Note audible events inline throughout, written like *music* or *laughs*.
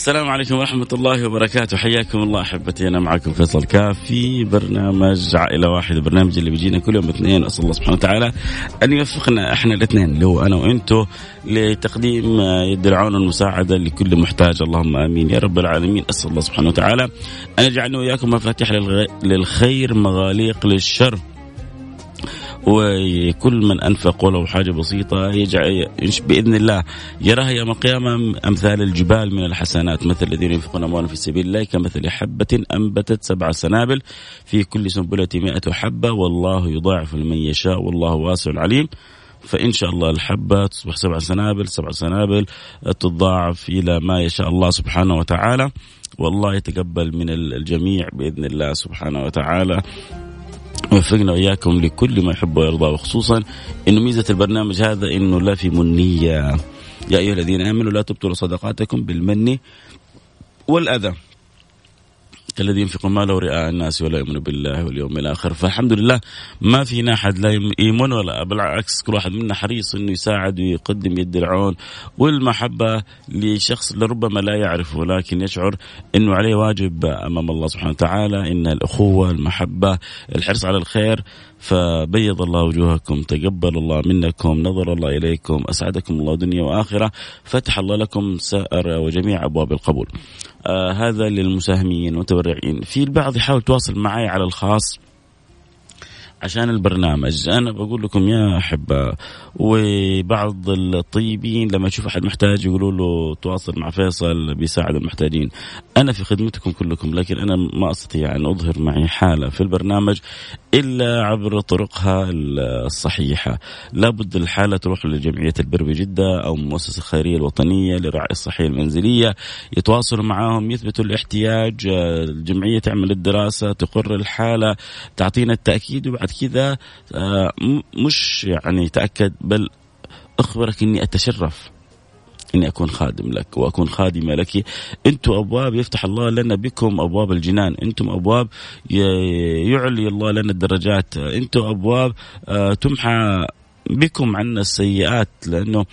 السلام عليكم ورحمة الله وبركاته. حياكم الله أحبتي. أنا معكم فيصل كاف في برنامج عائلة واحدة برنامج اللي بيجينا كل يوم اثنين أسأل الله سبحانه وتعالى أن يوفقنا إحنا الاثنين اللي هو أنا وأنتو لتقديم يد العون والمساعدة لكل محتاج. اللهم آمين. يا رب العالمين. أسأل الله سبحانه وتعالى أن يجعلنا وإياكم مفاتيح للخير مغاليق للشر. وكل من أنفق ولو حاجة بسيطة يجعل بإذن الله. يراها يوم القيامة أمثال الجبال من الحسنات مثل الذين ينفقون اموالهم في سبيل الله كمثل حبة أنبتت سبع سنابل في كل سنبلة مئة حبة. والله يضاعف لمن يشاء والله واسع عليم فإن شاء الله الحبة تصبح سبع سنابل سبع سنابل تضاعف إلى ما يشاء الله سبحانه وتعالى. والله يتقبل من الجميع بإذن الله سبحانه وتعالى. وفقنا وإياكم لكل ما يحب ويرضى وخصوصا إنه ميزة البرنامج هذا إنه لا في منية. يا أيها الذين آمنوا لا تبطلوا صدقاتكم بالمن والأذى. الذي ينفق ماله رئاء الناس ولا يؤمن بالله واليوم الآخر. فالحمد لله ما فينا أحد لا يؤمن ولا بالعكس كل واحد منا حريص إنه يساعد ويقدم يد العون والمحبة لشخص لربما لا يعرفه ولكن يشعر إنه عليه واجب أمام الله سبحانه وتعالى إن الأخوة المحبة الحرص على الخير فبيض الله وجوهكم تقبل الله منكم نظر الله إليكم أسعدكم الله دنيا وآخرة فتح الله لكم سائر وجميع أبواب القبول. آه هذا للمساهمين والمتبرعين. في البعض يحاول يتواصل معي على الخاص عشان البرنامج. أنا بقول لكم يا أحبة وبعض الطيبين لما يشوف أحد محتاج يقولوا له تواصل مع فيصل بيساعد المحتاجين. أنا في خدمتكم كلكم لكن أنا ما أستطيع أن أظهر معي حالة في البرنامج إلا عبر طرقها الصحيحة. لابد الحالة تروح لجمعية البر بجدة أو المؤسسه الخيريه الوطنية للرعايه الصحية المنزلية. يتواصلوا معهم يثبتوا الاحتياج. الجمعية تعمل الدراسة تقر الحالة تعطينا التأكيد وبعد كذا آه، مش يعني تأكد بل أخبرك إني أتشرف إني أكون خادم لك وأكون خادمة لك. أنتم أبواب يفتح الله لنا بكم أبواب الجنان. أنتم أبواب يعلي الله لنا الدرجات. أنتم أبواب آه، تمحى بكم عنا السيئات لأنه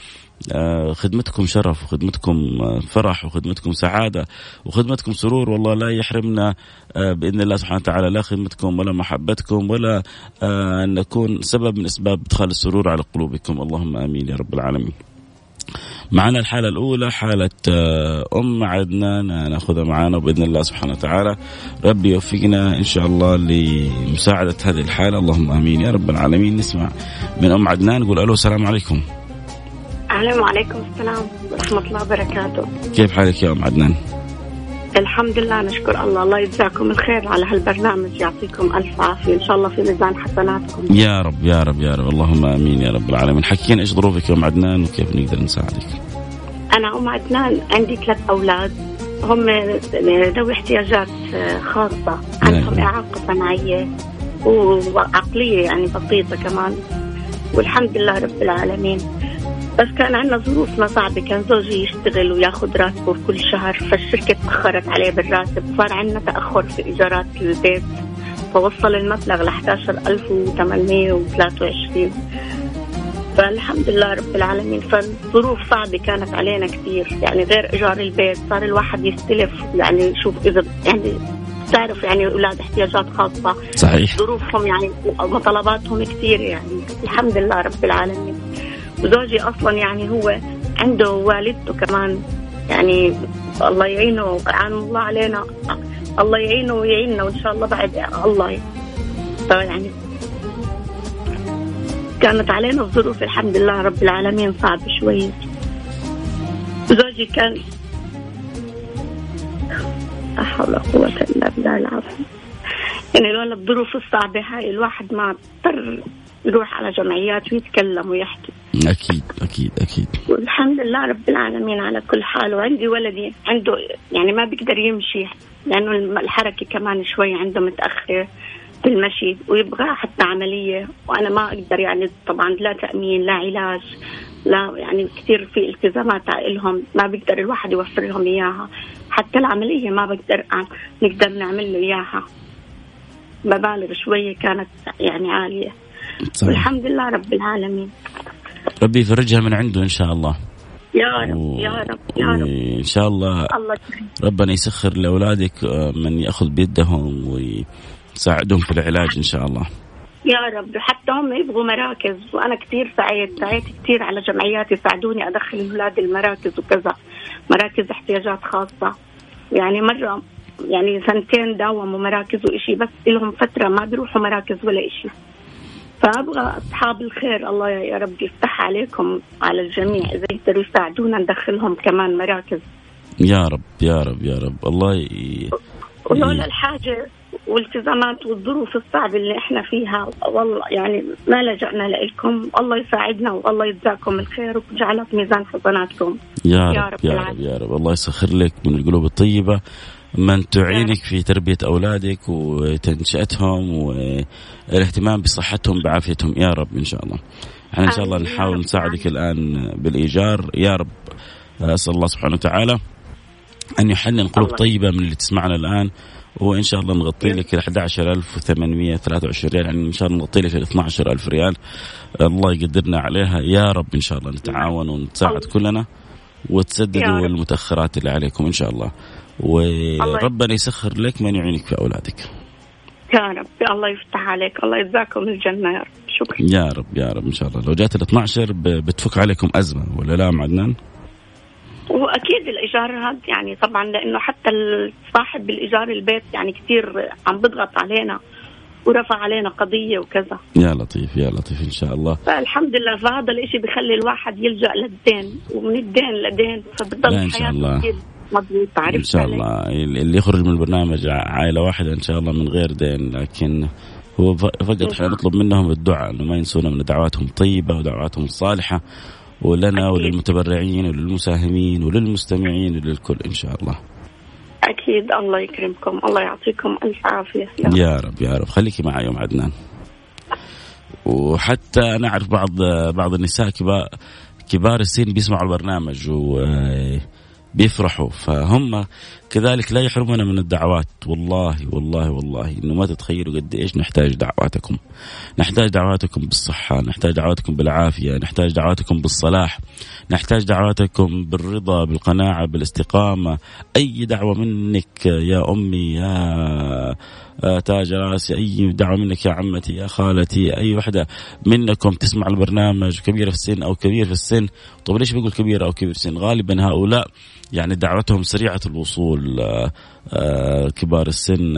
آه، خدمتكم شرف وخدمتكم آه، فرح وخدمتكم سعادة وخدمتكم سرور. والله لا يحرمنا بإذن الله سبحانه وتعالى لا خدمتكم ولا محبتكم ولا أن نكون سبب من أسباب إدخال السرور على قلوبكم. اللهم آمين يا رب العالمين. معنا الحالة الأولى حالة آه، أم عدنان نأخذها معنا بإذن الله سبحانه وتعالى. ربي يوفقنا إن شاء الله لمساعدة هذه الحالة. اللهم آمين. يا رب العالمين. نسمع من أم عدنان نقول ألو السلام عليكم. أهلا وعليكم السلام ورحمة الله وبركاته. كيف حالك يا أم عدنان؟ الحمد لله نشكر الله. الله يجزاكم الخير على هالبرنامج. يعطيكم ألف عافية. إن شاء الله في ميزان حسناتكم. يا رب يا رب يا رب. اللهم آمين يا رب العالمين. حكينا إيش ظروفك يا ام عدنان وكيف نقدر نساعدك؟ أنا أم عدنان عندي ثلاث أولاد. هم ذوي احتياجات خاصة. عندهم إعاقة سمعيه وعقلية يعني بسيطة كمان. والحمد لله رب العالمين. بس كان عندنا ظروفنا صعبة كان زوجي يشتغل وياخذ راتبه كل شهر فالشركة تأخرت عليه بالراتب صار عندنا تأخر في إيجارات البيت فوصل المبلغ ل 11823 فالحمد لله رب العالمين فالظروف صعبة كانت علينا كثير يعني غير إيجار البيت صار الواحد يستلف يعني يشوف إذا يعني تعرف يعني أولاد احتياجات خاصة. صحيح. ظروفهم يعني مطالباتهم كثير يعني الحمد لله رب العالمين. وزوجي أصلا يعني هو عنده والدته كمان. يعني الله يعينه عن الله علينا. الله يعينه ويعيننا وإن شاء الله بعد الله. يعني كانت علينا الظروف الحمد لله رب العالمين صعب شوي. زوجي كان لا حول ولا قوة إلا بالله العظيم. يعني لولا الظروف الصعبة هاي الواحد ما اضطر يروح على جمعيات ويتكلم ويحكي. أكيد أكيد أكيد. والحمد لله رب العالمين على كل حال. وعندي ولدي عنده يعني ما بيقدر يمشي لأنه الحركة كمان شوي عنده متأخرة في المشي ويبغى حتى عملية. وأنا ما أقدر يعني طبعا لا تأمين لا علاج لا يعني كثير في التزامات لهم. ما بيقدر الواحد يوفر لهم إياها. حتى العملية ما بقدر نقدر نعمل له إياها. مبالغ شوية كانت يعني عالية. صحيح. والحمد لله رب العالمين. ربي يفرجها من عنده إن شاء الله. يا رب و... يا رب يا رب. إن شاء الله, الله ربنا يسخر لأولادك آه، من يأخذ بيدهم وي... تساعدهم في العلاج إن شاء الله. يا رب حتى هم يبغوا مراكز وأنا كثير سعيت سعيت كثير على جمعيات يساعدوني أدخل الاولاد المراكز وكذا. مراكز احتياجات خاصة. يعني مرة يعني سنتين داوموا مراكز وإشي بس لهم فترة ما بيروحوا مراكز ولا إشي. فابغى أصحاب الخير. الله يا رب يفتح عليكم على الجميع. إذا يقدروا يساعدونا ندخلهم كمان مراكز. يا رب يا رب يا رب. الله ي... ولولا الحاجة والتزامات والظروف الصعبة اللي إحنا فيها والله يعني ما لجأنا لكم الله يساعدنا والله يجزاكم الخير ويجعلها في ميزان حسناتكم. يا, يا رب, رب يا رب يا رب. الله يسخر لك من القلوب الطيبة. من تعينك في تربية أولادك وتنشئتهم والاهتمام بصحتهم بعافيتهم. يا رب إن شاء الله. إحنا إن شاء الله نحاول نساعدك الآن بالإيجار. يا رب أسأل الله سبحانه وتعالى أن يحنن قلوب طيبة من اللي تسمعنا الآن وإن شاء الله نغطي لك ال 11823 ريال. يعني إن شاء الله نغطي لك ال 12000 ريال. الله يقدرنا عليها. يا رب إن شاء الله نتعاون ونتساعد كلنا وتسددوا المتأخرات اللي عليكم إن شاء الله. وربنا يسخر لك من يعينك في أولادك. يا رب الله يفتح عليك الله يجزاكم الجنة يا رب شكرا. يا رب يا رب إن شاء الله. لو جات ال 12 بتفك عليكم ازمه ولا لا ام عدنان؟ وأكيد الإيجار هذا يعني طبعا لأنه حتى صاحب الإيجار البيت يعني كثير عم بضغط علينا ورفع علينا قضية وكذا. يا لطيف يا لطيف إن شاء الله. فالحمد لله فهذا الإشي بخلي الواحد يلجأ للدين ومن الدين لدين فبتضل إن شاء الله. مضبوط إن شاء الله. اللي يخرج من البرنامج عائلة واحدة إن شاء الله من غير دين لكن هو فقط إحنا نطلب منهم الدعاء إنه ما ينسونا من دعواتهم طيبه ودعواتهم الصالحة ولنا وللمتبرعين وللمساهمين وللمستمعين وللكل إن شاء الله. أكيد. الله يكرمكم. الله يعطيكم ألف عافية. يا رب. يا رب خليكي معي يوم عدنان. وحتى أنا أعرف بعض بعض النساء كبار كبار السن بيسمعوا البرنامج و بيفرحوا. فهم كذلك لا يحرمنا من الدعوات. والله والله والله. إنه ما تتخيلوا قد إيش نحتاج دعواتكم. نحتاج دعواتكم بالصحة نحتاج دعواتكم بالعافية نحتاج دعواتكم بالصلاح نحتاج دعواتكم بالرضا بالقناعة بالاستقامة. أي دعوة منك يا أمي يا تاج راسي أي دعوة منك يا عمتي يا خالتي أي وحدة منكم تسمع البرنامج كبيره في السن أو كبير في السن. طب ليش بقول كبير أو كبير في السن؟ غالبا هؤلاء يعني دعوتهم سريعة الوصول آه، آه، كبار السن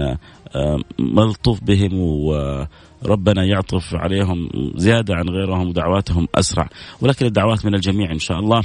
آه، ملطوف بهم وربنا يعطف عليهم زيادة عن غيرهم ودعواتهم أسرع. ولكن الدعوات من الجميع إن شاء الله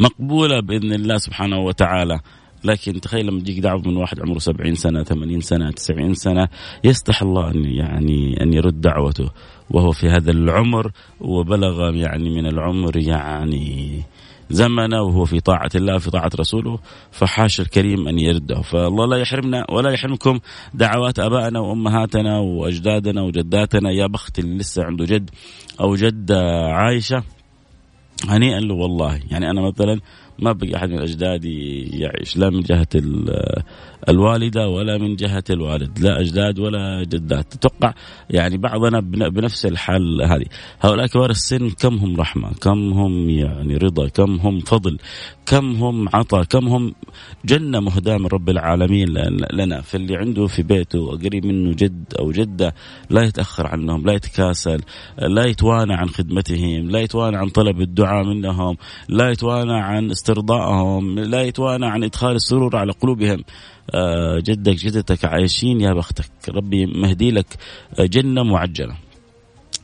مقبولة بإذن الله سبحانه وتعالى. لكن تخيل لما تجيك دعوة من واحد عمره 70 سنة 80 سنة 90 سنة يستح الله ان يعني أن يرد دعوته. وهو في هذا العمر وبلغ يعني من العمر يعني زمنه وهو في طاعة الله في طاعة رسوله فحاش الكريم أن يرده. فالله لا يحرمنا ولا يحرمكم دعوات أبائنا وأمهاتنا وأجدادنا وجداتنا. يا بخت اللي لسه عنده جد أو جدة عايشة هنيئا له والله. يعني أنا مثلا ما بقي أحد من الاجداد يعيش لا من جهة الوالدة ولا من جهة الوالد لا أجداد ولا جدات. تتوقع يعني بعضنا بنفس الحال هذه. هؤلاء كبار السن كم هم رحمة؟ كم هم يعني رضا؟ كم هم فضل؟ كم هم عطاء؟ كم هم جنة مهداة من رب العالمين لنا؟ فاللي عنده في بيته قريب منه جد أو جدة لا يتأخر عنهم لا يتكاسل لا يتوانى عن خدمتهم لا يتوانى عن طلب الدعاء منهم لا يتوانى عن استرضائهم لا يتوانى عن إدخال السرور على قلوبهم. جدك جدتك عايشين يا بختك. ربي مهدي لك جنة معجلة.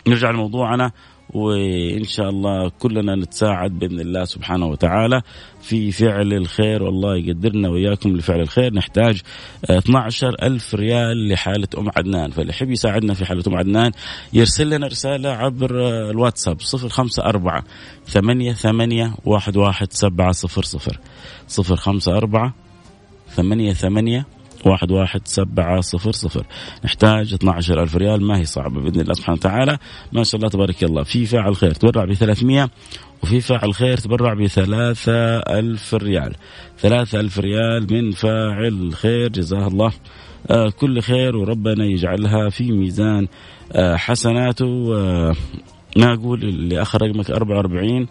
نرجع لموضوعنا وإن شاء الله كلنا نتساعد بإذن الله سبحانه وتعالى في فعل الخير. والله يقدرنا وإياكم لفعل الخير. نحتاج 12 ألف ريال لحالة أم عدنان. فاللي يحب يساعدنا في حالة أم عدنان يرسل لنا رسالة عبر الواتساب 054 ثمانية ثمانية واحد واحد سبعة صفر صفر. صفر خمسة أربعة ثمانية ثمانية واحد واحد سبعة صفر صفر. نحتاج 12 ألف ريال ما هي صعبة بإذن الله سبحانه وتعالى. ما شاء الله تبارك الله. في فاعل خير تبرع ب 300 وفي فاعل خير تبرع بثلاثة ألف ريال. ثلاثة ألف ريال من فاعل خير جزاه الله. آه كل خير وربنا يجعلها في ميزان آه حسناته. آه ما أقول اللي آخر رقمك 44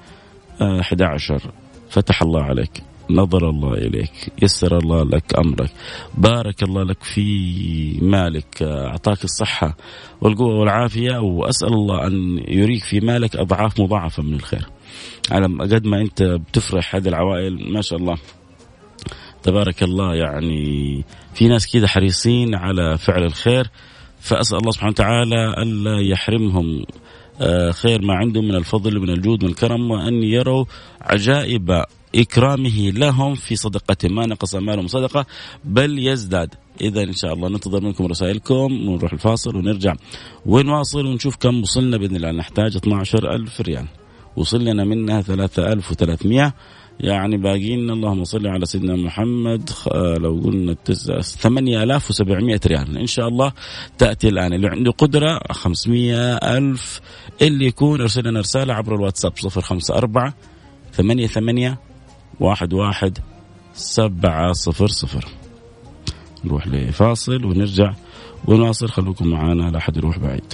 آه 11 فتح الله عليك. نظر الله إليك يسر الله لك أمرك بارك الله لك في مالك أعطاك الصحة والقوة والعافية وأسأل الله أن يريك في مالك أضعاف مضاعفة من الخير. على قد ما أنت بتفرح هذه العوائل ما شاء الله. تبارك الله يعني في ناس كذا حريصين على فعل الخير فأسأل الله سبحانه وتعالى ألا يحرمهم خير ما عندهم من الفضل من الجود من الكرم وأن يروا عجائب إكرامه لهم في صدقته ما نقص مالهم صدقة بل يزداد. إذا إن شاء الله ننتظر منكم رسائلكم ونروح الفاصل ونرجع. ونواصل ونشوف كم وصلنا بإذن الله. نحتاج 12 ألف ريال. وصل لنا منها 3300 يعني باقيين. اللهم صل على سيدنا محمد. لو قلنا 8700 ريال. إن شاء الله تأتي الآن. اللي عنده قدرة 500 ألف. اللي يكون أرسل لنا رسالة عبر الواتساب 054 ثمانية ثمانية واحد واحد سبعة صفر صفر. نروح لفاصل ونرجع ونواصل. خلوكم معنا لا أحد يروح بعيد.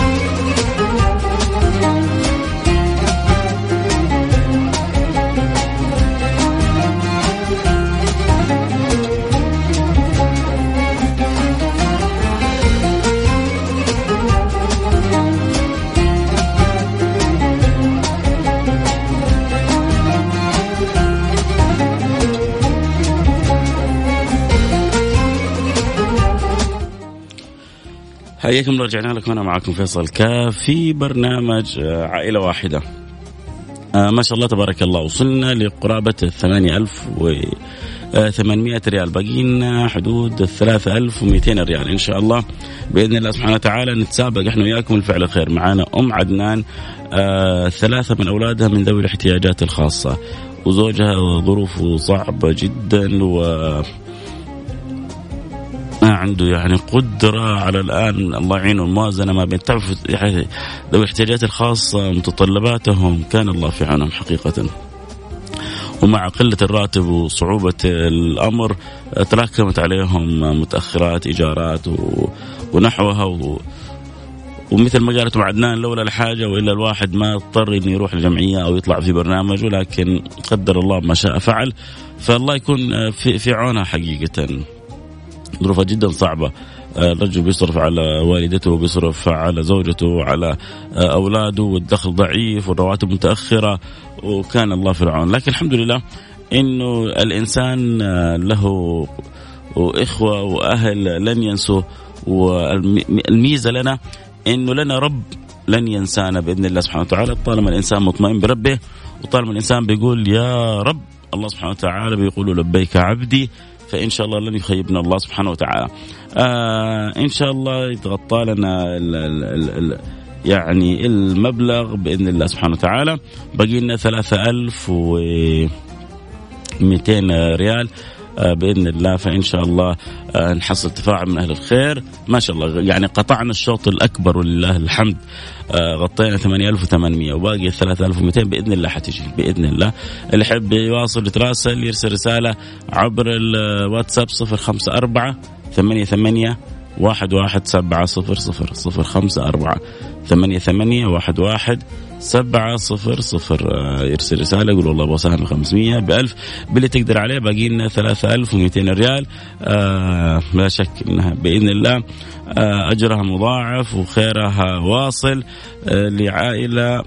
حياكم الله رجعنا لكم. أنا معكم فيصل كاف في برنامج آه، عائلة واحدة. آه ما شاء الله تبارك الله. وصلنا لقرابة الثمانية ألف و 800 آه، ريال. باقي لنا حدود 3200 ريال. إن شاء الله بإذن الله سبحانه وتعالى نتسابق إحنا وياكم الفعل خير معانا أم عدنان آه ثلاثة من أولادها من ذوي الاحتياجات الخاصة. وزوجها ظروفه صعبة جدا و ما عنده يعني قدرة على الآن. الله يعينه. الموازنة ما بين تعرف يعني ذوي الاحتياجات الخاصة متطلباتهم. كان الله في عونهم حقيقة. ومع قلة الراتب وصعوبة الأمر تراكمت عليهم متأخرات إيجارات ونحوها. و... ومثل ما قالت عدنان لولا الحاجة وإلا الواحد ما اضطر إنه يروح الجمعية أو يطلع في برنامج ولكن قدر الله ما شاء فعل. فالله يكون في, في عونها حقيقة. ظروفها جدا صعبة. الرجل بيصرف على والدته بيصرف على زوجته على أولاده والدخل ضعيف والرواتب متأخرة وكان الله في العون لكن الحمد لله إنه الإنسان له وإخوة وأهل لن ينسوا والميزة لنا إنه لنا رب لن ينسانا بإذن الله سبحانه وتعالى. طالما الإنسان مطمئن بربه وطالما الإنسان بيقول يا رب الله سبحانه وتعالى بيقول لبيك عبدي فإن شاء الله لن يخيبنا الله سبحانه وتعالى. آه إن شاء الله يتغطى لنا ال ال ال ال يعني المبلغ بإذن الله سبحانه وتعالى باقي لنا 3200 ريال آه، بإذن الله فإن شاء الله آه، نحصل تفاعل من أهل الخير. ما شاء الله يعني قطعنا الشوط الأكبر ولله الحمد. آه، غطينا 8800 وباقي 3200 بإذن الله حتجي بإذن الله. اللي يحب يواصل يتراسل يرسل رسالة عبر الواتساب 054 ثمانية ثمانية واحد واحد سبعة صفر صفر صفر خمسة أربعة. ثمانية ثمانية واحد واحد سبعة صفر صفر. آه، يرسل رسالة يقول والله أبغى سهم 500 بألف. باللي تقدر عليه باقي لنا 3200 ريال. آه لا شك إنها بإذن الله. آه أجرها مضاعف وخيرها واصل. آه لعائلة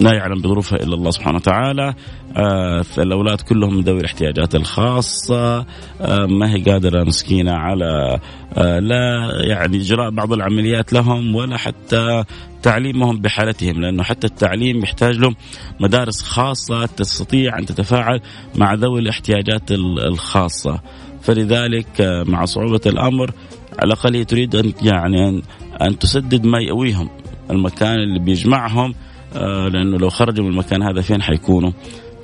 لا يعلم بظروفها إلا الله سبحانه وتعالى. آه الأولاد كلهم ذوي الاحتياجات الخاصة. آه ما هي قادرة مسكينة على آه لا يعني إجراء بعض العمليات لهم ولا حتى تعليمهم بحالتهم لأنه حتى التعليم يحتاج لهم مدارس خاصة تستطيع أن تتفاعل مع ذوي الاحتياجات الخاصة. فلذلك آه، مع صعوبة الأمر على الأقل هي تريد ان يعني ان, أن تسدد ما يأويهم المكان اللي بيجمعهم لأنه لو خرجوا من المكان هذا فين حيكونوا؟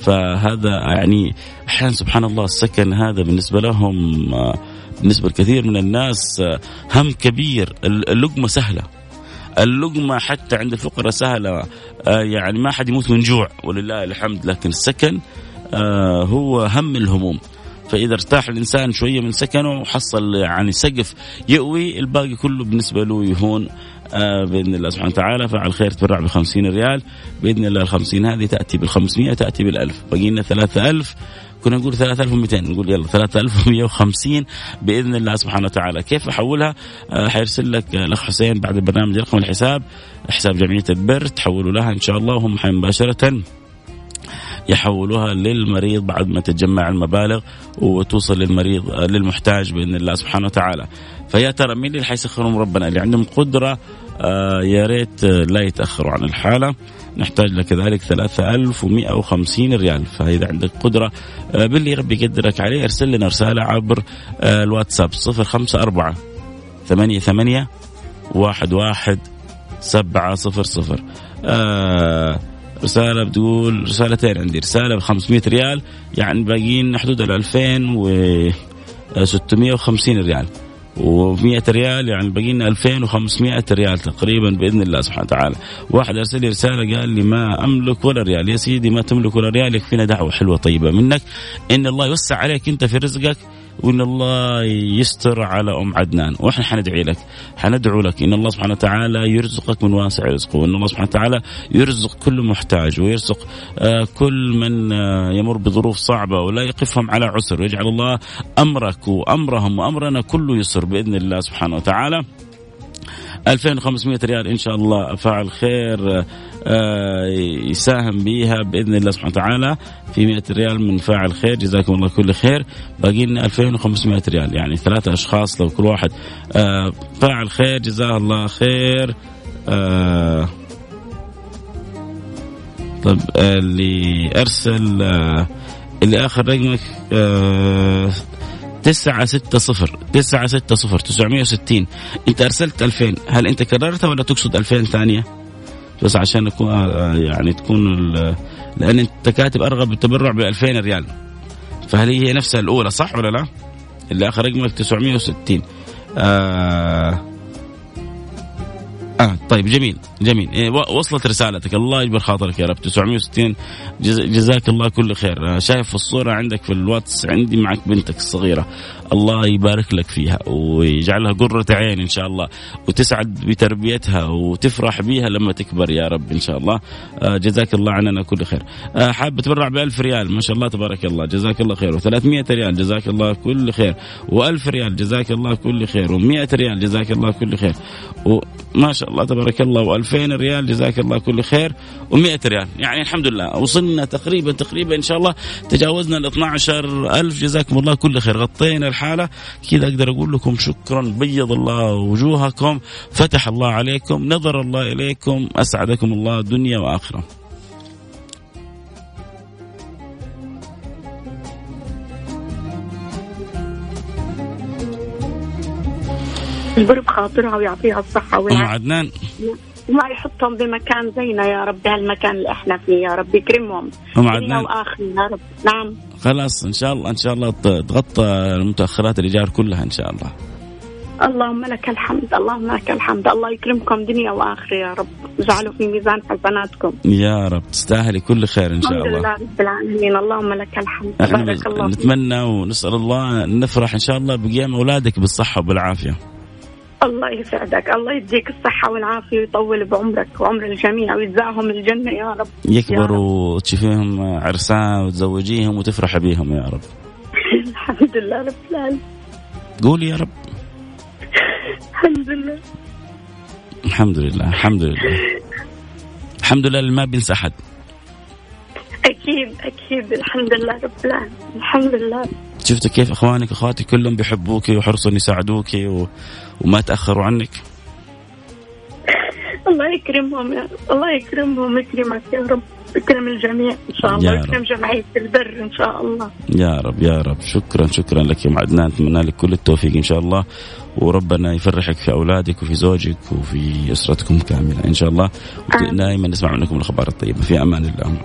فهذا يعني أحيانا سبحان الله السكن هذا بالنسبة لهم آه، بالنسبة لكثير من الناس آه، هم كبير. اللقمة سهلة. اللقمة حتى عند الفقراء سهلة. يعني ما حد يموت من جوع ولله الحمد. لكن السكن هو هم الهموم. فإذا ارتاح الإنسان شوية من سكنه وحصل يعني سقف يأوي الباقي كله بالنسبة له يهون. آه بإذن الله سبحانه وتعالى فعل خير تبرع ب 50 ريال. بإذن الله ال 50 هذه تأتي بال 500 تأتي بال 1000 باقي لنا 3000 كنا نقول 3200 نقول يلا 3150 بإذن الله سبحانه وتعالى. كيف أحولها؟ آه حيرسل لك الأخ حسين بعد البرنامج رقم الحساب. حساب جمعية البر. تحولوا لها إن شاء الله. وهم مباشرة يحولوها للمريض بعد ما تتجمع المبالغ وتوصل للمريض آه، للمحتاج بإذن الله سبحانه وتعالى. فيا ترى مين اللي حيسخرهم ربنا؟ اللي عندهم قدرة آه يا ريت آه، لا يتأخروا عن الحالة. نحتاج لكذلك 3150 ريال. فإذا عندك قدرة آه باللي ربي يقدرك عليه ارسل لنا رسالة عبر الواتساب 054 ثمانية ثمانية واحد واحد سبعة صفر صفر. رسالة بتقول رسالتين عندي. رسالة ب 500 ريال يعني باقيين حدود ال 2650 ريال. و100 ريال يعني باقي لنا 2500 ريال تقريبا بإذن الله سبحانه وتعالى. واحد أرسل لي رسالة قال لي ما أملك ولا ريال. يا سيدي ما تملك ولا ريال يكفينا دعوة حلوة طيبة منك. إن الله يوسع عليك أنت في رزقك. وإن الله يستر على أم عدنان. وإحنا حندعي لك. حندعو لك. إن الله سبحانه وتعالى يرزقك من واسع رزقه. وإن الله سبحانه وتعالى يرزق كل محتاج ويرزق آه، كل من آه، يمر بظروف صعبة ولا يقفهم على عسر. ويجعل الله أمرك وأمرهم وأمرنا كله يسر بإذن الله سبحانه وتعالى. 2500 ريال إن شاء الله. فاعل خير. يساهم بها بإذن الله سبحانه وتعالى في 100 ريال من فاعل خير. جزاكم الله كل خير. باقي لنا 2500 ريال. يعني ثلاثة أشخاص لو كل واحد. آه، فاعل خير جزاه الله خير. آه، طب اللي أرسل اللي آخر رقمك تسعة ستة صفر. تسعة ستة صفر تسعمية وستين. أنت أرسلت ألفين. هل أنت كررتها ولا تقصد ألفين ثانية؟ بس عشان يكون يعني تكون لأن أنت كاتب أرغب بالتبرع ب 2000 ريال فهل هي نفسها الأولى صح ولا لا؟ اللي آخر رقمك 960 آه آه طيب جميل جميل. إيه وصلت رسالتك. الله يجبر خاطرك يا رب. 960 جز جزاك الله كل خير. آه شايف الصورة عندك في الواتس عندي معك بنتك الصغيرة. الله يبارك لك فيها ويجعلها قرة عين إن شاء الله وتسعد بتربيتها وتفرح بها لما تكبر يا رب إن شاء الله. آه جزاك الله عننا كل خير. آه حاب تبرع بألف ريال؟ ما شاء الله تبارك الله. جزاك الله خير. و300 ريال؟ جزاك الله كل خير. و1000 ريال؟ جزاك الله كل خير. و100 ريال؟ جزاك الله كل خير. وما شاء الله تبارك الله و2000 ريال جزاك الله كل خير و100 ريال. يعني الحمد لله وصلنا تقريبا تقريبا إن شاء الله تجاوزنا ال 12000 جزاكم الله كل خير. غطينا الحالة كذا أقدر أقول لكم شكرا بيض الله وجوهكم فتح الله عليكم نظر الله إليكم أسعدكم الله دنيا وآخرة. يجبر بخاطرها ويعطيها الصحة أم والعافية. عدنان. وما يحطهم بمكان زينا يا رب بهالمكان اللي إحنا فيه يا رب يكرمهم. أم عدنان. يا رب. نعم. خلاص إن شاء الله إن شاء الله تغطى المتأخرات الإيجار كلها إن شاء الله. اللهم لك الحمد اللهم لك الحمد. الله يكرمكم دنيا وآخرة يا رب. اجعله في ميزان حسناتكم. يا رب تستاهلي كل خير إن شاء الحمد الله لله رب العالمين. اللهم لك الحمد. بارك الله. نتمنى ونسأل الله نفرح إن شاء الله بقيام أولادك بالصحة وبالعافية. الله يسعدك الله يديك الصحة والعافية ويطول بعمرك وعمر الجميع ويجزاهم الجنة يا رب. يكبروا وتشوفيهم عرسان وتزوجيهم وتفرح بيهم يا رب. الحمد لله رب العالمين. قولي يا رب. الحمد لله. الحمد لله الحمد لله. الحمد لله اللي ما بينسى أحد. أكيد أكيد. الحمد لله رب العالمين. الحمد لله. شفتوا كيف إخوانك وأخواتك كلهم بيحبوك ويحرصوا ان يساعدوك و... وما تأخروا عنك. الله يكرمهم يا الله يكرمهم ويكرمك يا رب. يكرم الجميع إن شاء الله. ويكرم جمعية البر إن شاء الله. يا رب يا رب. شكرا شكرا لك يا أم عدنان. أتمنى لك كل التوفيق إن شاء الله. وربنا يفرحك في أولادك وفي زوجك وفي أسرتكم كاملة إن شاء الله. دائما نسمع منكم الأخبار الطيبة. في أمان الله.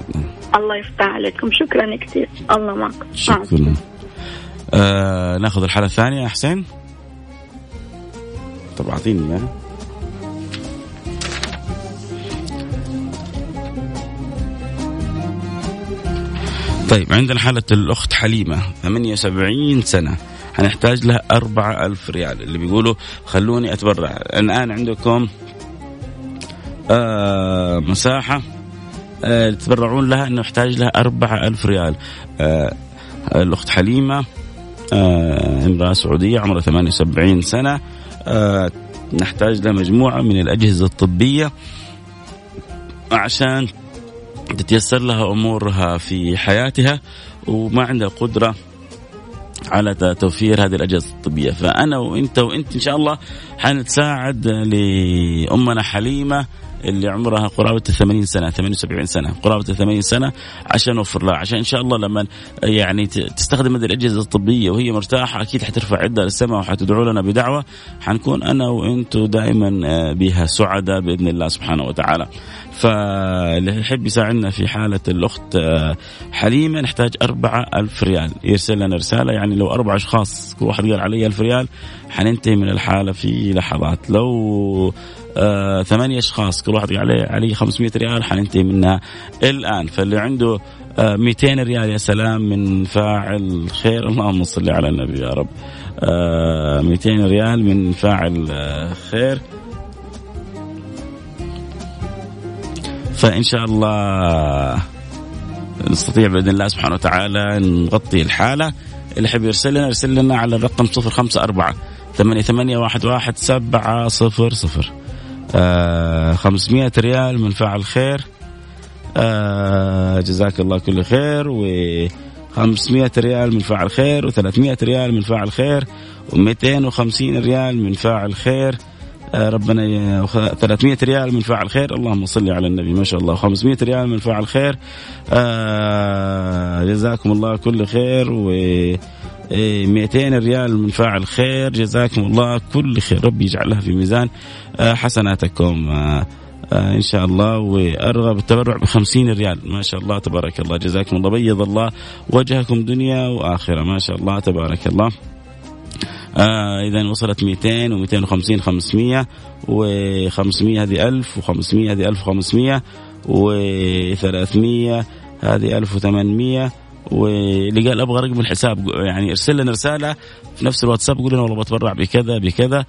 الله يفتح عليكم. شكرا كثير. الله معكم. مع شكرا آه ناخذ الحالة الثانية. يا حسين؟ طب أعطيني إياها. طيب عندنا حالة الأخت حليمة 78 سنة هنحتاج لها أربعة ألف ريال. اللي بيقولوا خلوني أتبرع. الآن عندكم آه مساحة آه تتبرعون لها أنه يحتاج لها أربعة ألف ريال. آه الأخت حليمة امرأة سعودية عمرها 78 سنة. آه نحتاج لها مجموعة من الأجهزة الطبية عشان تتيسر لها أمورها في حياتها وما عندها قدرة على توفير هذه الأجهزة الطبية. فأنا وأنت وأنت إن شاء الله حنتساعد لأمنا حليمة اللي عمرها قرابة 80 سنة 78 سنة قرابة 80 سنة عشان نوفر لها عشان إن شاء الله لما يعني تستخدم هذه الأجهزة الطبية وهي مرتاحة أكيد حترفع عدة للسماء وحتدعو لنا بدعوة. حنكون أنا وأنتم دائما آه، بها سعداء بإذن الله سبحانه وتعالى. فاللي يحب يساعدنا في حالة الأخت آه، حليمة نحتاج أربعة ألف ريال. يرسل لنا رسالة يعني لو أربع أشخاص كل واحد قال علي ألف ريال حننتهي من الحالة في لحظات. لو آه ثمانية أشخاص كل واحد قال علي 500 ريال حننتهي منها الآن. فاللي عنده آه 200 ريال يا سلام من فاعل خير. اللهم صل على النبي يا رب. آه 200 ريال من فاعل آه خير. فإن شاء الله نستطيع بإذن الله سبحانه وتعالى نغطي الحالة. اللي يحب يرسل لنا يرسل لنا على الرقم 054 ثمانية ثمانية واحد واحد سبعة صفر صفر. آه 500 ريال من فاعل خير. آه جزاك الله كل خير. و 500 ريال من فاعل خير و300 ريال من فاعل خير و250 ريال من فاعل خير. ربنا ي... وخ- 300 ريال من فاعل خير. اللهم صل على النبي ما شاء الله. 500 ريال من فاعل خير. آه جزاكم الله كل خير و إيه، 200 ريال من فاعل خير. جزاكم الله كل خير. ربي يجعلها في ميزان آه، حسناتكم. آه، آه، إن شاء الله. وأرغب التبرع ب 50 ريال. ما شاء الله تبارك الله. جزاكم الله. بيض الله وجهكم دنيا وآخرة. ما شاء الله تبارك الله. آه اذا وصلت 200 و250 500 و500 هذه 1000 و500 هذه 1500 و300 هذه 1800 واللي قال أبغى رقم الحساب يعني ارسل لنا رسالة في نفس الواتساب قول لنا والله بتبرع بكذا بكذا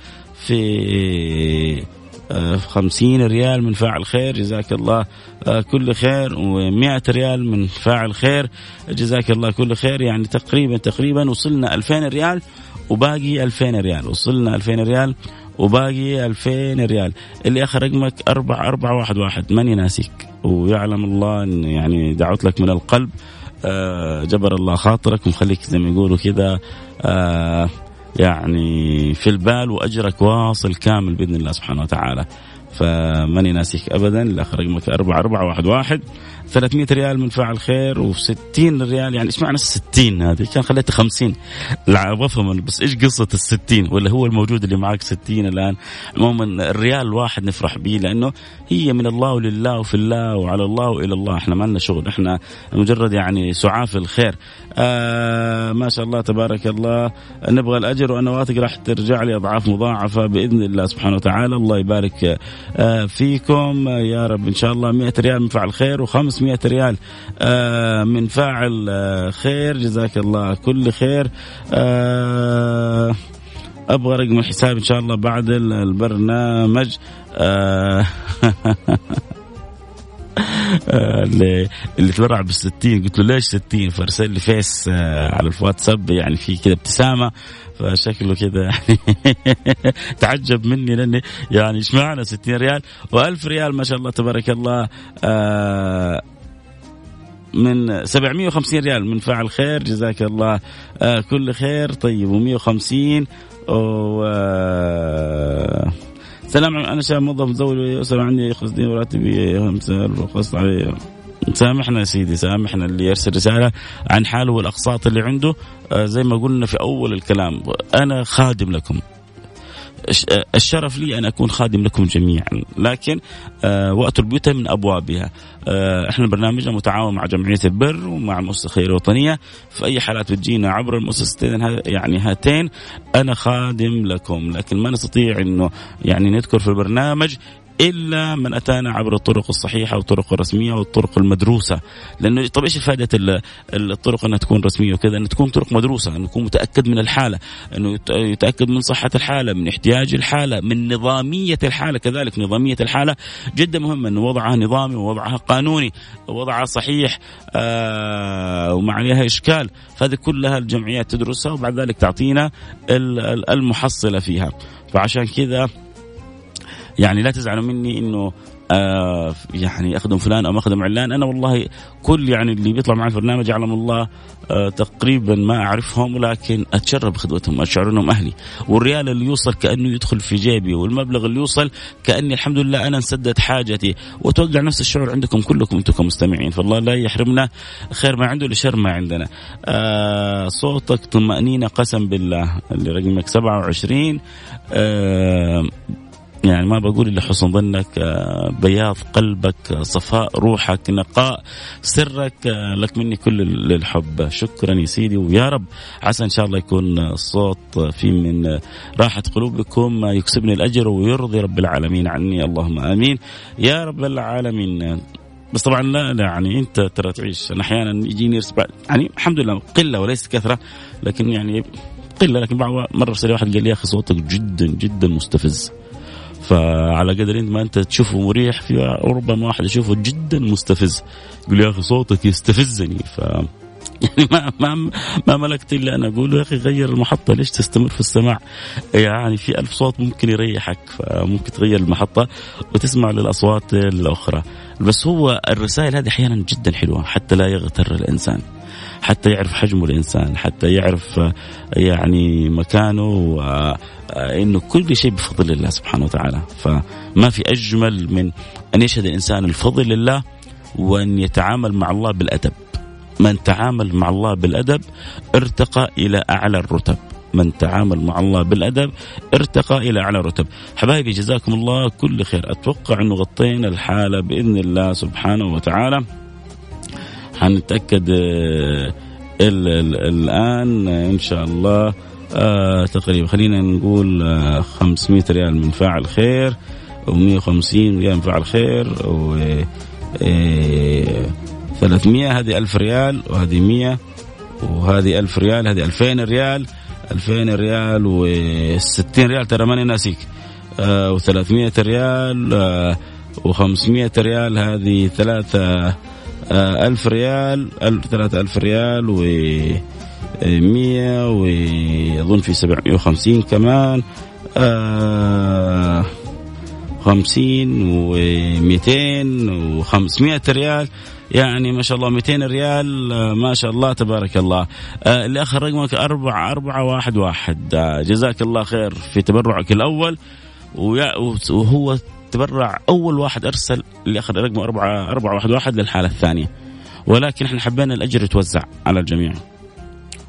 في آه، خمسين ريال من فاعل خير جزاك الله آه، كل خير ومئة ريال من فاعل خير جزاك الله كل خير يعني تقريبا تقريبا وصلنا ألفين ريال. وباقي ألفين ريال. وصلنا ألفين ريال وباقي ألفين ريال. اللي آخر رقمك أربعة أربعة واحد واحد. ماني ناسيك. ويعلم الله إن يعني دعوت لك من القلب. آه جبر الله خاطرك ومخليك زي ما يقولوا كذا آه يعني في البال وأجرك واصل كامل بإذن الله سبحانه وتعالى. فماني ناسيك ابدا. الاخ رقمك 4411 300 ريال من فاعل خير و60 ريال يعني إيش معنى ال 60 هذه؟ كان خليتها 50 لا بفهم بس إيش قصة ال 60 ولا هو الموجود اللي معك 60 الآن؟ عموما الريال الواحد نفرح به لأنه هي من الله ولله وفي الله وعلى الله وإلى الله إحنا ما لنا شغل إحنا مجرد يعني سعاف الخير. آه ما شاء الله تبارك الله نبغى الأجر وانواتك راح ترجع لي أضعاف مضاعفة بإذن الله سبحانه وتعالى الله يبارك آه فيكم يا رب إن شاء الله 100 ريال من فعل خير وخمس 500 ريال. آه، من فاعل آه، خير. جزاك الله كل خير. آه، أبغى رقم الحساب إن شاء الله بعد البرنامج. *laughs* اللي اللي تبرع بال 60 قلت له ليش 60 فارسل لي فيس على الواتساب يعني في كذا ابتسامة. فشكله كذا يعني *laughs* تعجب مني لأني يعني إيش معنى 60 ريال؟ و1000 ريال ما شاء الله تبارك الله. آه من 750 ريال. من فاعل خير جزاك الله. آه كل خير. طيب و150 و سلام أنا شاب موظف مزوج ويسال عني قصدي وراتبي 5000 وقصد علي. سامحنا يا سيدي سامحنا اللي يرسل رسالة عن حاله والأقساط اللي عنده. آه زي ما قلنا في أول الكلام أنا خادم لكم. الشرف لي أن أكون خادم لكم جميعا. لكن آه وقت البيوت من أبوابها. آه إحنا برنامجنا متعاون مع جمعية البر ومع مؤسسه الخيرية الوطنية. في أي حالات بتجينا عبر المؤسستين يعني هاتين أنا خادم لكم. لكن ما نستطيع إنه يعني نذكر في البرنامج إلا من أتانا عبر الطرق الصحيحة والطرق الرسمية والطرق المدروسة. لأنه طب إيش فائده الطرق إنها تكون رسمية وكذا؟ إنها تكون طرق مدروسة إنه يكون متأكد من الحالة إنه يتأكد من صحة الحالة من احتياج الحالة من نظامية الحالة. كذلك نظامية الحالة جدا مهمة إنه وضعها نظامي ووضعها قانوني وضعها صحيح آه وما عليها إشكال. فهذه كلها الجمعيات تدرسها وبعد ذلك تعطينا المحصلة فيها. فعشان كذا يعني لا تزعلوا مني إنه آه يعني أخدم فلان أو أخدم علان. أنا والله كل يعني اللي بيطلع معي البرنامج يعلم الله آه تقريبا ما أعرفهم ولكن اتشرف بخدمتهم اشعر إنهم أهلي. والريال اللي يوصل كأنه يدخل في جيبي والمبلغ اللي يوصل كأني الحمد لله أنا انسدت حاجتي. وأتوقع نفس الشعور عندكم كلكم أنتم كمستمعين فالله لا يحرمنا. خير ما عنده لشر ما عندنا. آه صوتك طمأنينة قسم بالله اللي رقمك 27 آه يعني ما بقول إلا حسن ظنك آه، بياض قلبك آه، صفاء روحك نقاء سرك آه، لك مني كل الحب. شكرا يا سيدي. ويا رب عسى إن شاء الله يكون الصوت في من راحة قلوبكم يكسبني الأجر ويرضي رب العالمين. عني اللهم آمين. يا رب العالمين بس طبعا لا, لا يعني أنت ترى تعيش. أنا أحيانا يجيني يعني الحمد لله قلة وليست كثرة لكن يعني قلة لكن مرة ارسل واحد قال لي يا أخي صوتك جدا جدا مستفز. فعلى قدر ما انت تشوفه مريح في ربما واحد يشوفه جدا مستفز يقول يا أخي صوتك يستفزني ف يعني ما ما ما ملكت إلا أن أقول يا أخي غير المحطة ليش تستمر في السماع؟ يعني في ألف صوت ممكن يريحك فممكن تغير المحطة وتسمع للأصوات الأخرى بس هو الرسائل هذه أحيانا جدا حلوة حتى لا يغتر الإنسان حتى يعرف حجمه الإنسان حتى يعرف يعني مكانه إنه كل شيء بفضل الله سبحانه وتعالى. فما في اجمل من أن يشهد الإنسان الفضل لله وأن يتعامل مع الله بالأدب. من تعامل مع الله بالأدب ارتقى إلى أعلى الرتب. من تعامل مع الله بالأدب ارتقى إلى أعلى الرتب. حبايبي جزاكم الله كل خير. أتوقع أنه غطينا الحالة بإذن الله سبحانه وتعالى. حنتاكد آه، الآن إن شاء الله آه تقريبا خلينا نقول آه 500 ريال من فاعل خير و150 ريال من فاعل خير و 300 آه، هذه 1000 ريال وهذه 100 وهذه 1000 ريال هذه 2000 ريال 2000 ريال و60 ريال ترى ماني ناسيك. آه و300 ريال آه و500 ريال هذه ثلاثة آه ألف ريال ألف ثلاثة ألف ريال و مية وأظن في سبعمية وخمسين كمان آه خمسين ومئتين وخمسمائة ريال. يعني ما شاء الله 200 ريال آه، ما شاء الله تبارك الله. آه اللي اخر رقمك أربعة أربعة واحد واحد. آه جزاك الله خير في تبرعك الأول. وهو تبرع أول واحد أرسل اللي أخذ رقمه أربعة أربعة واحد واحد للحالة الثانية. ولكن إحنا حبينا الأجر يتوزع على الجميع.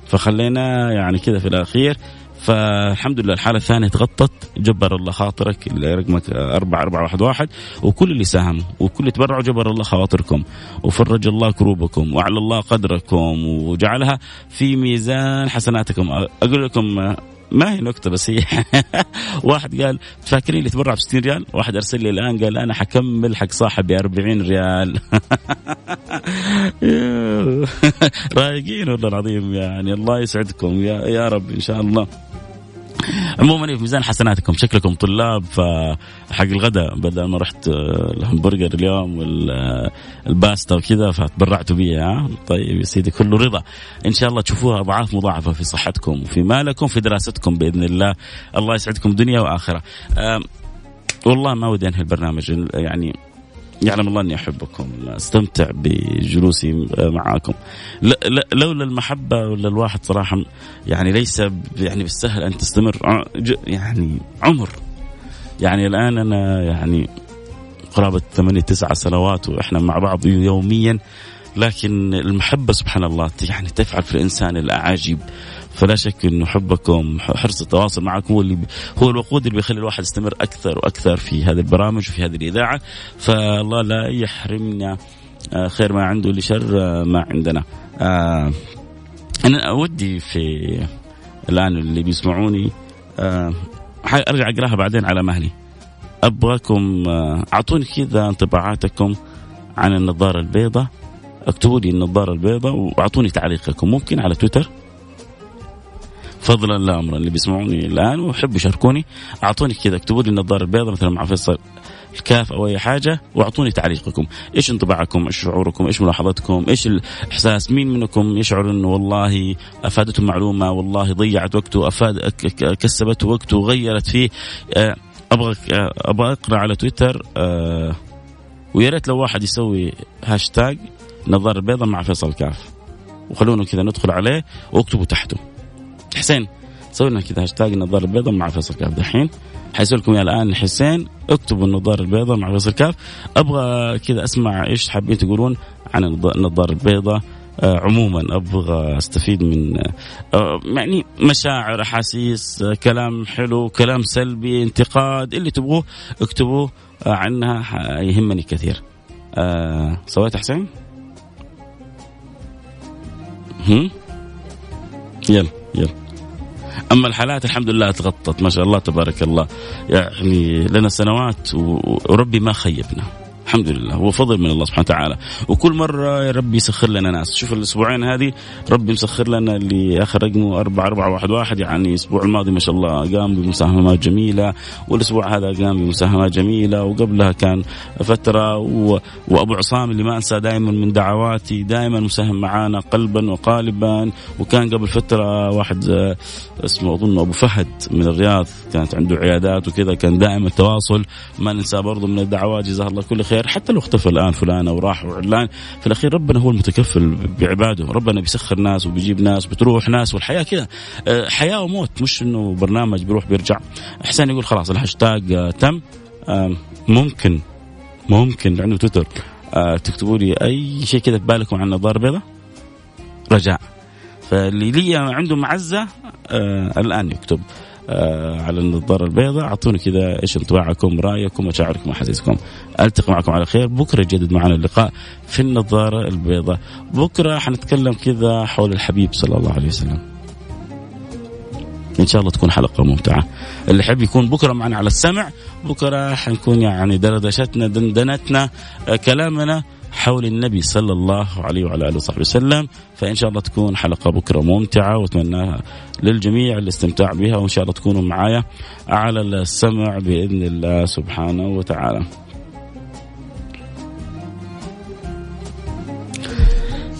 فخلينا يعني كذا في الأخير. فالحمد لله الحالة الثانية تغطت. جبر الله خاطرك رقمك أربعة أربعة واحد واحد. وكل اللي ساهموا وكل اللي تبرعوا جبر الله خواطركم وفرج الله كروبكم وأعلى الله قدركم وجعلها في ميزان حسناتكم. أقول لكم ما هي نكتة بس هي *laughs* واحد قال تفكرين اللي تبرع ب 60 ريال؟ واحد أرسل لي الآن قال أنا حكمل حق صاحبي 40 ريال. *laughs* *laughs* رايقين والله العظيم يعني الله يسعدكم يا يا رب إن شاء الله. عموما في ميزان حسناتكم شكلكم طلاب حق الغداء بدل ما رحت آه، الهمبرجر اليوم والباستا وكذا فتبرعتوا بي ها؟ طيب يا سيدي كله رضا. إن شاء الله تشوفوها أضعاف مضاعفة في صحتكم وفي مالكم في دراستكم بإذن الله. الله يسعدكم دنيا وآخرة. والله ما ودي أنهي البرنامج يعني يعلم الله أني أحبكم أستمتع بجلوسي معاكم. لولا المحبة ولا الواحد صراحة يعني ليس يعني بالسهل أن تستمر يعني عمر. يعني الآن أنا يعني قرابة ثمانية تسعة سنوات وإحنا مع بعض يوميا لكن المحبة سبحان الله يعني تفعل في الإنسان الاعاجيب فلا شك انه حبكم حرص التواصل معكم هو اللي هو الوقود اللي بيخلي الواحد يستمر أكثر وأكثر في هذه البرامج وفي هذه الإذاعة. فالله لا يحرمنا آه، خير ما عنده لشر آه، ما عندنا. آه، أنا ودي في الآن اللي بيسمعوني أرجع أقراها بعدين على مهلي. أبغاكم أعطوني كذا انطباعاتكم عن النظارة البيضاء. اكتبوا لي النظارة البيضاء وأعطوني تعليقكم. ممكن على تويتر؟ فضلا لا امرا اللي بيسمعوني الآن ويحبوا يشاركوني أعطوني كذا اكتبوا لي النظارة البيضاء مثلا مع فيصل الكاف أو أي حاجة وأعطوني تعليقكم، إيش انطباعكم؟ إيش شعوركم؟ إيش ملاحظتكم؟ إيش الإحساس؟ مين منكم يشعر إنه والله أفادته معلومة، والله ضيعت وقته، أفاد كسبت وقته، غيرت فيه آه، أبغى آه، أبغى أقرأ على تويتر آه، ويا ريت لو واحد يسوي هاشتاج نظارة بيضاء مع فيصل كاف وخلونا كذا ندخل عليه واكتبوا تحته حسين سوي لنا كذا هاشتاج النظاره البيضاء مع فيصل كاف دحين. حيسوي لكم الآن حسين اكتبوا النظاره البيضاء مع فيصل كاف. أبغى كذا أسمع إيش حابين تقولون عن النظاره البيضاء آه عموما أبغى أستفيد من آه يعني مشاعر أحاسيس آه كلام حلو كلام سلبي انتقاد اللي تبغوه اكتبوه عنها يهمني كثير. سويت حسين؟ هم؟ يلا يلا. أما الحالات الحمد لله تغطت ما شاء الله تبارك الله. يعني لنا سنوات وربي ما خيبنا. الحمد لله هو فضل من الله سبحانه وتعالى. وكل مرة يا ربي يسخر لنا ناس. شوف الأسبوعين هذه ربي مسخر لنا اللي آخر رقمه أربعة أربعة واحد واحد. يعني الأسبوع الماضي ما شاء الله قام بمساهمات جميلة والأسبوع هذا قام بمساهمات جميلة وقبلها كان فترة و... وأبو عصام اللي ما أنسى دائما من دعواتي دائما مساهم معانا قلبا وقالبا. وكان قبل فترة واحد اسمه أظن أبو فهد من الرياض كانت عنده عيادات وكذا كان دائما التواصل ما ننسى برضه من الدعوات جزاه الله كل خير. الخير. حتى لو اختفى الآن فلان أو راح وعلان في الأخير ربنا هو المتكفل بعباده. ربنا بيسخر ناس وبيجيب ناس بتروح ناس والحياة كذا. آه، حياة وموت مش إنه برنامج بيروح بيرجع. حسين يقول خلاص الهاشتاج آه، تم. ممكن ممكن عنده تويتر آه، تكتبوا لي أي شيء كذا في بالكم عن النظاره البيضاء رجاء. فاللي لي عنده معزة الآن يكتب. على النظاره البيضاء. أعطوني كذا إيش انطباعكم رأيكم مشاعركم واحاسيسكم ألتقي معكم على خير. بكرة يجدد معنا اللقاء في النظارة البيضاء. بكرة حنتكلم كذا حول الحبيب صلى الله عليه وسلم. إن شاء الله تكون حلقة ممتعة. اللي يحب يكون بكرة معنا على السمع. بكرة حنكون يعني دردشتنا دندنتنا آه، كلامنا حول النبي صلى الله عليه وعلى آله وصحبه وسلم فإن شاء الله تكون حلقة بكرة ممتعة واتمناها للجميع الاستمتاع بها وإن شاء الله تكونوا معايا على السمع بإذن الله سبحانه وتعالى.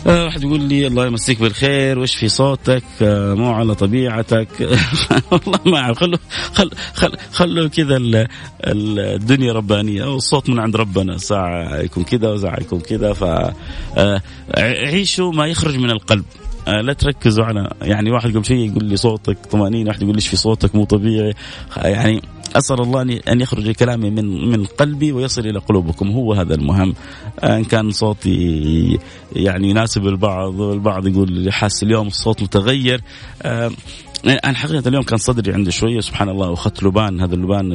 واحد يقول لي الله يمسيك بالخير وش في صوتك؟ آه، مو على طبيعتك. *laughs* والله ما أعرف خلوا خل خل خلوا كذا الدنيا ربانية. والصوت من عند ربنا. ساعه يكون كذا وساعه يكون كذا ف آه، عيشوا ما يخرج من القلب. لا تركزوا على يعني واحد قبل شيء يقول لي صوتك طمأنينة واحد يقول لي في صوتك؟ مو طبيعي. يعني أسأل الله أن يخرج كلامي من من قلبي ويصل إلى قلوبكم. هو هذا المهم. إن كان صوتي يعني يناسب البعض والبعض يقول حاس اليوم الصوت متغير. أنا حقيقة اليوم كان صدري عندي شوية سبحان الله واخذت لبان هذا اللبان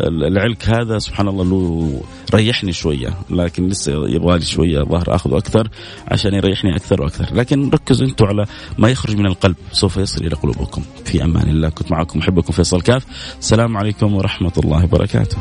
العلك هذا سبحان الله له ريحني شوية لكن لسه يبغى لي شوية ظهر أخذه أكثر عشان يريحني أكثر وأكثر. لكن ركزوا أنتم على ما يخرج من القلب سوف يصل إلى قلوبكم. في أمان الله. كنت معكم أحبكم فيصل كاف. السلام عليكم ورحمة الله وبركاته.